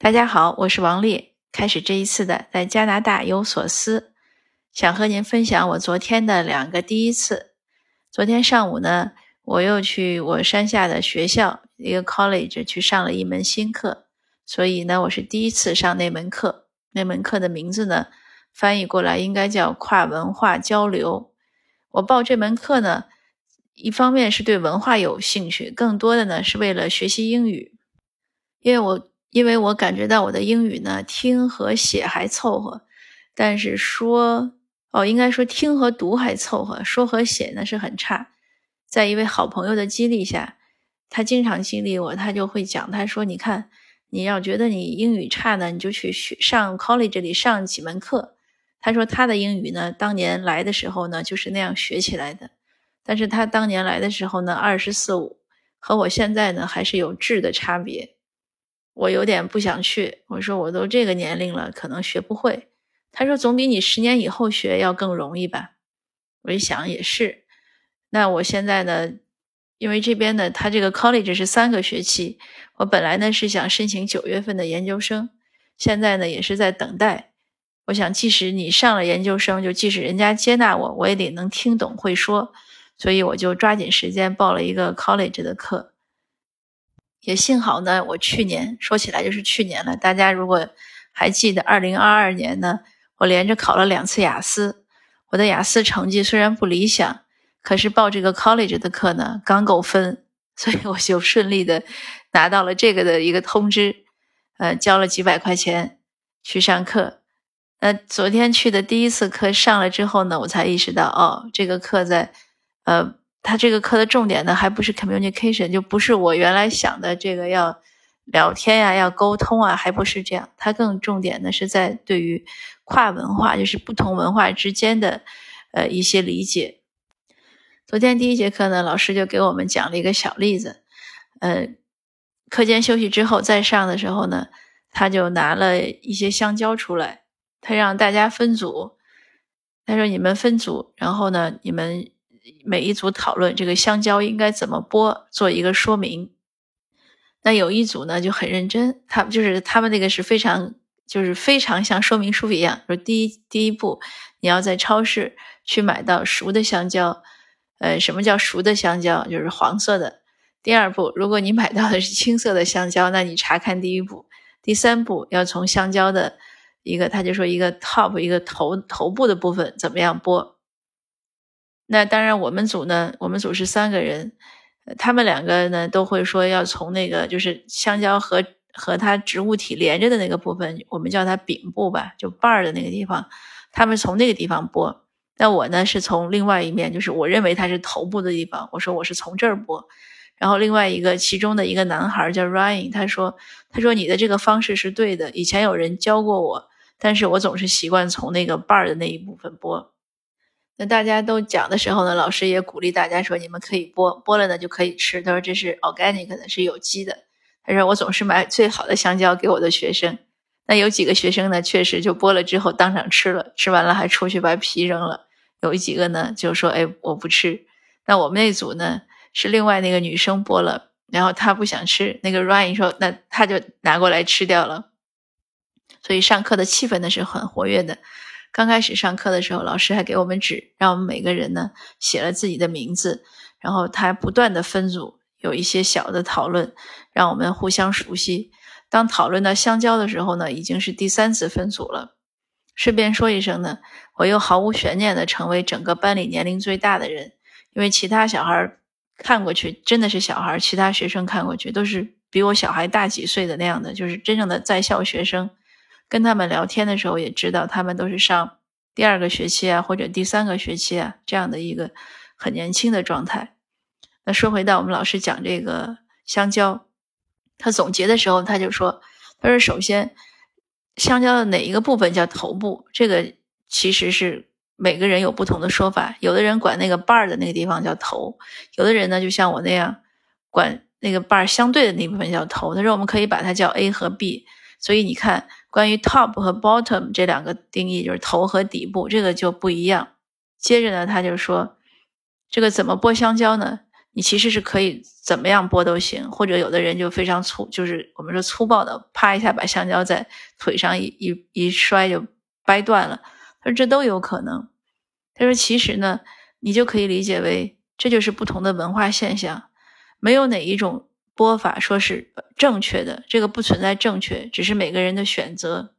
大家好，我是王丽。开始这一次的在加拿大有所思，想和您分享我昨天的两个第一次。昨天上午呢，我又去我山下的学校一个 college 去上了一门新课，所以呢，我是第一次上那门课。那门课的名字呢，翻译过来应该叫跨文化交流。我报这门课呢，一方面是对文化有兴趣，更多的呢是为了学习英语，因为我。因为我感觉到我的英语呢，听和写还凑合，但是说哦，应该说听和读还凑合，说和写呢是很差。在一位好朋友的激励下，他经常激励我，他就会讲，他说：“你看，你要觉得你英语差呢，你就去学上 college 里上几门课。”他说他的英语呢，当年来的时候呢，就是那样学起来的。但是他当年来的时候呢，二十四五，和我现在呢，还是有质的差别。我有点不想去，我说我都这个年龄了，可能学不会。他说总比你十年以后学要更容易吧。我一想也是。那我现在呢，因为这边呢，他这个 college 是三个学期，我本来呢是想申请九月份的研究生，现在呢也是在等待。我想即使你上了研究生，就即使人家接纳我，我也得能听懂会说，所以我就抓紧时间报了一个 college 的课。也幸好呢，我去年说起来就是去年了。大家如果还记得，二零二二年呢，我连着考了两次雅思。我的雅思成绩虽然不理想，可是报这个 college 的课呢，刚够分，所以我就顺利的拿到了这个的一个通知。呃，交了几百块钱去上课。那昨天去的第一次课上了之后呢，我才意识到，哦，这个课在呃。他这个课的重点呢，还不是 communication，就不是我原来想的这个要聊天呀、要沟通啊，还不是这样。它更重点的是在对于跨文化，就是不同文化之间的呃一些理解。昨天第一节课呢，老师就给我们讲了一个小例子。呃，课间休息之后再上的时候呢，他就拿了一些香蕉出来，他让大家分组，他说你们分组，然后呢，你们。每一组讨论这个香蕉应该怎么剥，做一个说明。那有一组呢就很认真，他们就是他们那个是非常就是非常像说明书一样。说第一第一步，你要在超市去买到熟的香蕉。呃，什么叫熟的香蕉？就是黄色的。第二步，如果你买到的是青色的香蕉，那你查看第一步。第三步，要从香蕉的一个，他就说一个 top 一个头头部的部分怎么样剥。那当然，我们组呢，我们组是三个人，他们两个呢都会说要从那个就是香蕉和和它植物体连着的那个部分，我们叫它柄部吧，就瓣儿的那个地方，他们从那个地方剥。那我呢是从另外一面，就是我认为它是头部的地方，我说我是从这儿剥。然后另外一个其中的一个男孩叫 Ryan，他说他说你的这个方式是对的，以前有人教过我，但是我总是习惯从那个瓣儿的那一部分剥。那大家都讲的时候呢，老师也鼓励大家说：“你们可以剥，剥了呢就可以吃。”他说：“这是 organic 的，是有机的。”他说：“我总是买最好的香蕉给我的学生。”那有几个学生呢，确实就剥了之后当场吃了，吃完了还出去把皮扔了。有几个呢，就说：“哎，我不吃。”那我们那组呢，是另外那个女生剥了，然后她不想吃。那个 Ryan 说：“那他就拿过来吃掉了。”所以上课的气氛呢是很活跃的。刚开始上课的时候，老师还给我们纸，让我们每个人呢写了自己的名字，然后他还不断的分组，有一些小的讨论，让我们互相熟悉。当讨论到香蕉的时候呢，已经是第三次分组了。顺便说一声呢，我又毫无悬念的成为整个班里年龄最大的人，因为其他小孩看过去真的是小孩，其他学生看过去都是比我小孩大几岁的那样的，就是真正的在校学生。跟他们聊天的时候，也知道他们都是上第二个学期啊，或者第三个学期啊，这样的一个很年轻的状态。那说回到我们老师讲这个香蕉，他总结的时候他就说：“他说首先，香蕉的哪一个部分叫头部？这个其实是每个人有不同的说法。有的人管那个瓣儿的那个地方叫头，有的人呢就像我那样，管那个瓣儿相对的那部分叫头。他说我们可以把它叫 A 和 B。所以你看。”关于 top 和 bottom 这两个定义，就是头和底部，这个就不一样。接着呢，他就说，这个怎么剥香蕉呢？你其实是可以怎么样剥都行，或者有的人就非常粗，就是我们说粗暴的，啪一下把香蕉在腿上一一一摔就掰断了。他说这都有可能。他说其实呢，你就可以理解为这就是不同的文化现象，没有哪一种播法说是正确的，这个不存在正确，只是每个人的选择。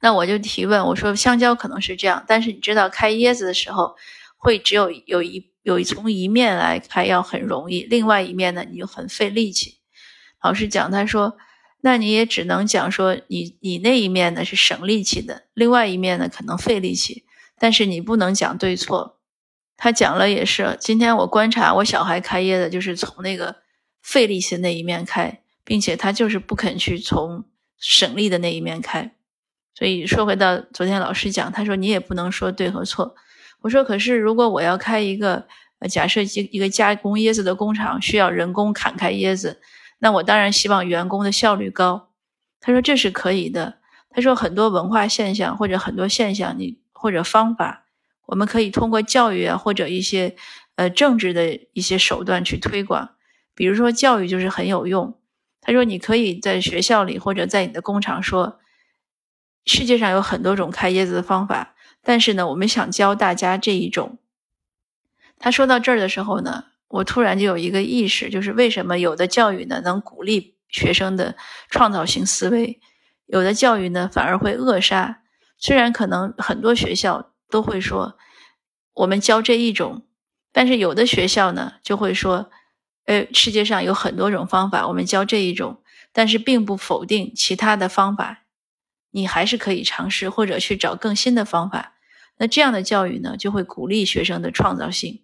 那我就提问，我说香蕉可能是这样，但是你知道开椰子的时候会只有有一。有从一面来开要很容易，另外一面呢你就很费力气。老师讲，他说，那你也只能讲说你你那一面呢是省力气的，另外一面呢可能费力气，但是你不能讲对错。他讲了也是，今天我观察我小孩开业的就是从那个费力气那一面开，并且他就是不肯去从省力的那一面开。所以说回到昨天老师讲，他说你也不能说对和错。我说，可是如果我要开一个，呃，假设一一个加工椰子的工厂需要人工砍开椰子，那我当然希望员工的效率高。他说这是可以的。他说很多文化现象或者很多现象，你或者方法，我们可以通过教育啊或者一些呃政治的一些手段去推广。比如说教育就是很有用。他说你可以在学校里或者在你的工厂说，世界上有很多种开椰子的方法。但是呢，我们想教大家这一种。他说到这儿的时候呢，我突然就有一个意识，就是为什么有的教育呢能鼓励学生的创造性思维，有的教育呢反而会扼杀。虽然可能很多学校都会说我们教这一种，但是有的学校呢就会说，呃，世界上有很多种方法，我们教这一种，但是并不否定其他的方法，你还是可以尝试或者去找更新的方法。那这样的教育呢，就会鼓励学生的创造性，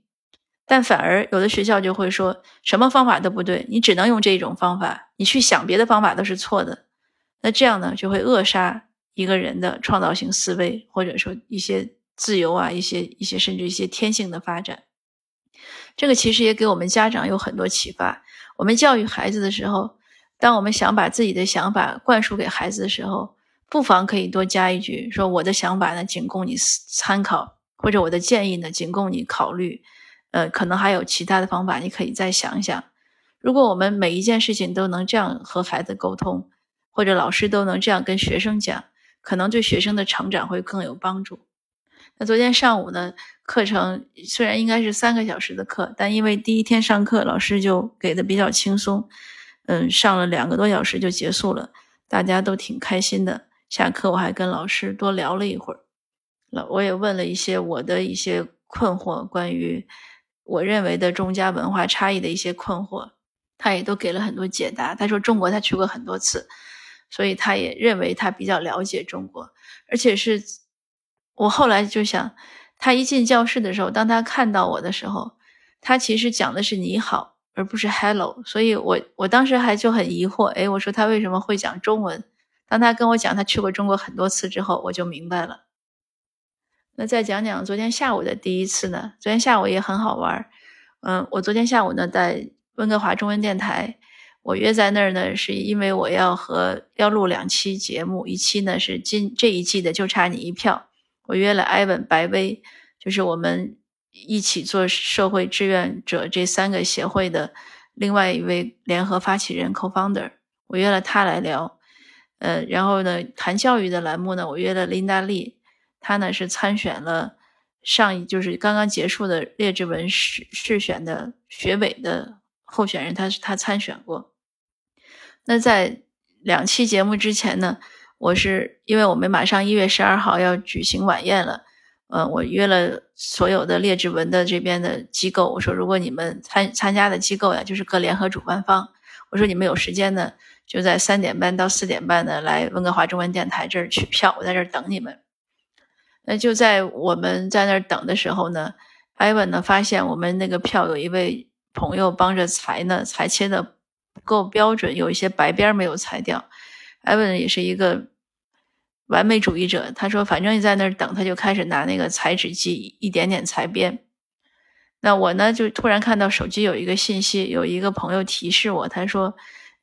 但反而有的学校就会说什么方法都不对，你只能用这种方法，你去想别的方法都是错的。那这样呢，就会扼杀一个人的创造性思维，或者说一些自由啊，一些一些甚至一些天性的发展。这个其实也给我们家长有很多启发。我们教育孩子的时候，当我们想把自己的想法灌输给孩子的时候，不妨可以多加一句，说我的想法呢，仅供你参考，或者我的建议呢，仅供你考虑。呃，可能还有其他的方法，你可以再想想。如果我们每一件事情都能这样和孩子沟通，或者老师都能这样跟学生讲，可能对学生的成长会更有帮助。那昨天上午呢，课程虽然应该是三个小时的课，但因为第一天上课老师就给的比较轻松，嗯，上了两个多小时就结束了，大家都挺开心的。下课我还跟老师多聊了一会儿，老我也问了一些我的一些困惑，关于我认为的中加文化差异的一些困惑，他也都给了很多解答。他说中国他去过很多次，所以他也认为他比较了解中国，而且是我后来就想，他一进教室的时候，当他看到我的时候，他其实讲的是你好，而不是 hello，所以我我当时还就很疑惑，哎，我说他为什么会讲中文？当他跟我讲他去过中国很多次之后，我就明白了。那再讲讲昨天下午的第一次呢？昨天下午也很好玩。嗯，我昨天下午呢在温哥华中文电台，我约在那儿呢，是因为我要和要录两期节目，一期呢是今这一季的就差你一票。我约了艾文、白薇，就是我们一起做社会志愿者这三个协会的另外一位联合发起人 co-founder，我约了他来聊。呃，然后呢，谈教育的栏目呢，我约了林达利，她呢是参选了上一就是刚刚结束的列治文试试选的学委的候选人，她是她参选过。那在两期节目之前呢，我是因为我们马上一月十二号要举行晚宴了，呃，我约了所有的列治文的这边的机构，我说如果你们参参加的机构呀，就是各联合主办方，我说你们有时间呢。就在三点半到四点半呢，来温哥华中文电台这儿取票，我在这儿等你们。那就在我们在那儿等的时候呢，艾文呢发现我们那个票有一位朋友帮着裁呢，裁切的不够标准，有一些白边没有裁掉。艾文也是一个完美主义者，他说反正你在那儿等，他就开始拿那个裁纸机一点点裁边。那我呢就突然看到手机有一个信息，有一个朋友提示我，他说。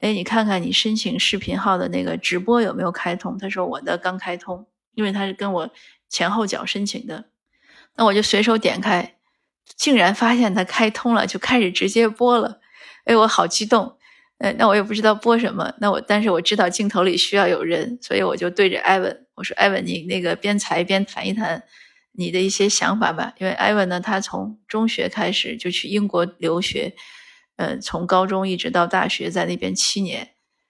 哎，你看看你申请视频号的那个直播有没有开通？他说我的刚开通，因为他是跟我前后脚申请的。那我就随手点开，竟然发现它开通了，就开始直接播了。哎，我好激动。呃，那我也不知道播什么。那我但是我知道镜头里需要有人，所以我就对着艾文我说：“艾文，你那个边裁边谈一谈你的一些想法吧。”因为艾文呢，他从中学开始就去英国留学，呃，从高中一直到大学在那边七年，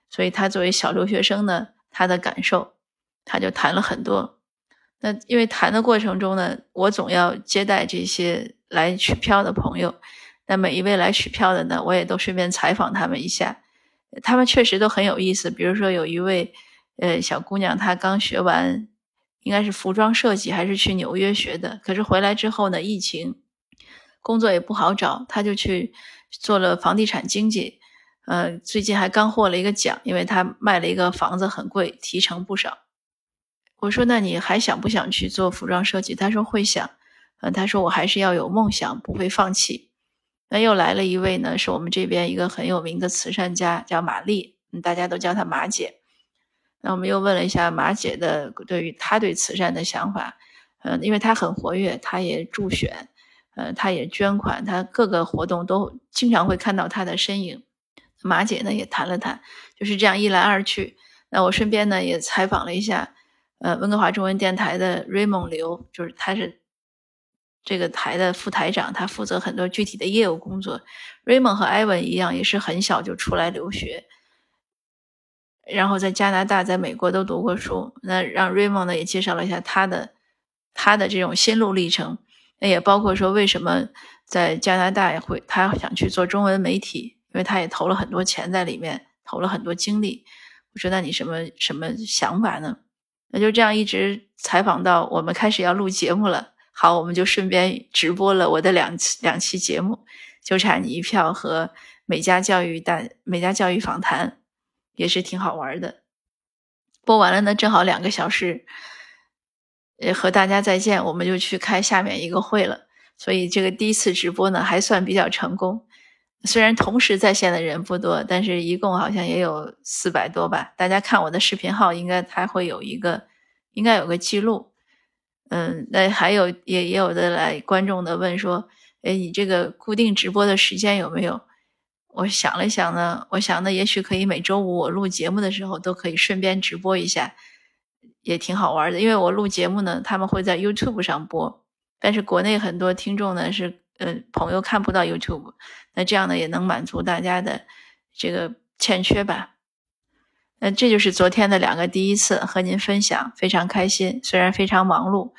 所以他作为小留学生呢，他的感受，他就谈了很多。那因为谈的过程中呢，我总要接待这些来取票的朋友。那每一位来取票的呢，我也都顺便采访他们一下，他们确实都很有意思。比如说有一位，呃，小姑娘，她刚学完，应该是服装设计，还是去纽约学的。可是回来之后呢，疫情，工作也不好找，她就去做了房地产经纪。呃，最近还刚获了一个奖，因为她卖了一个房子很贵，提成不少。我说，那你还想不想去做服装设计？她说会想。嗯，她说我还是要有梦想，不会放弃。那又来了一位呢，是我们这边一个很有名的慈善家，叫马丽，大家都叫她马姐。那我们又问了一下马姐的对于她对慈善的想法，嗯，因为她很活跃，她也助选，呃，她也捐款，她各个活动都经常会看到她的身影。马姐呢也谈了谈，就是这样一来二去。那我顺便呢也采访了一下，呃，温哥华中文电台的 Raymond 刘，就是他是。这个台的副台长，他负责很多具体的业务工作。Raymond 和 Ivan 一样，也是很小就出来留学，然后在加拿大、在美国都读过书。那让 Raymond 呢也介绍了一下他的他的这种心路历程。那也包括说为什么在加拿大也会他想去做中文媒体，因为他也投了很多钱在里面，投了很多精力。我说那你什么什么想法呢？那就这样一直采访到我们开始要录节目了。好，我们就顺便直播了我的两两期节目，就差你一票和美家教育大美家教育访谈，也是挺好玩的。播完了呢，正好两个小时，呃，和大家再见，我们就去开下面一个会了。所以这个第一次直播呢，还算比较成功。虽然同时在线的人不多，但是一共好像也有四百多吧。大家看我的视频号，应该它会有一个，应该有个记录。嗯，那还有也也有的来观众的问说，哎，你这个固定直播的时间有没有？我想了想呢，我想呢，也许可以每周五我录节目的时候都可以顺便直播一下，也挺好玩的。因为我录节目呢，他们会在 YouTube 上播，但是国内很多听众呢是，呃，朋友看不到 YouTube，那这样呢也能满足大家的这个欠缺吧。那这就是昨天的两个第一次和您分享，非常开心。虽然非常忙碌，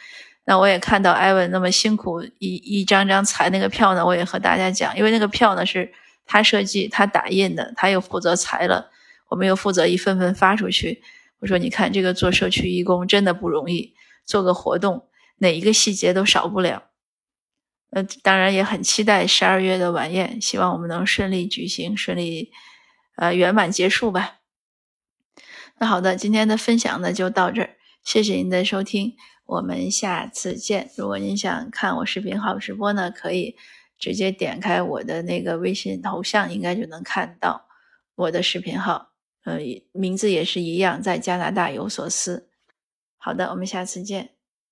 那我也看到艾文那么辛苦，一一张张裁那个票呢，我也和大家讲，因为那个票呢是他设计、他打印的，他又负责裁了，我们又负责一份份发出去。我说，你看这个做社区义工真的不容易，做个活动哪一个细节都少不了。呃，当然也很期待十二月的晚宴，希望我们能顺利举行，顺利呃圆满结束吧。那好的，今天的分享呢就到这儿，谢谢您的收听，我们下次见。如果您想看我视频号直播呢，可以直接点开我的那个微信头像，应该就能看到我的视频号，呃，名字也是一样，在加拿大有所思。好的，我们下次见。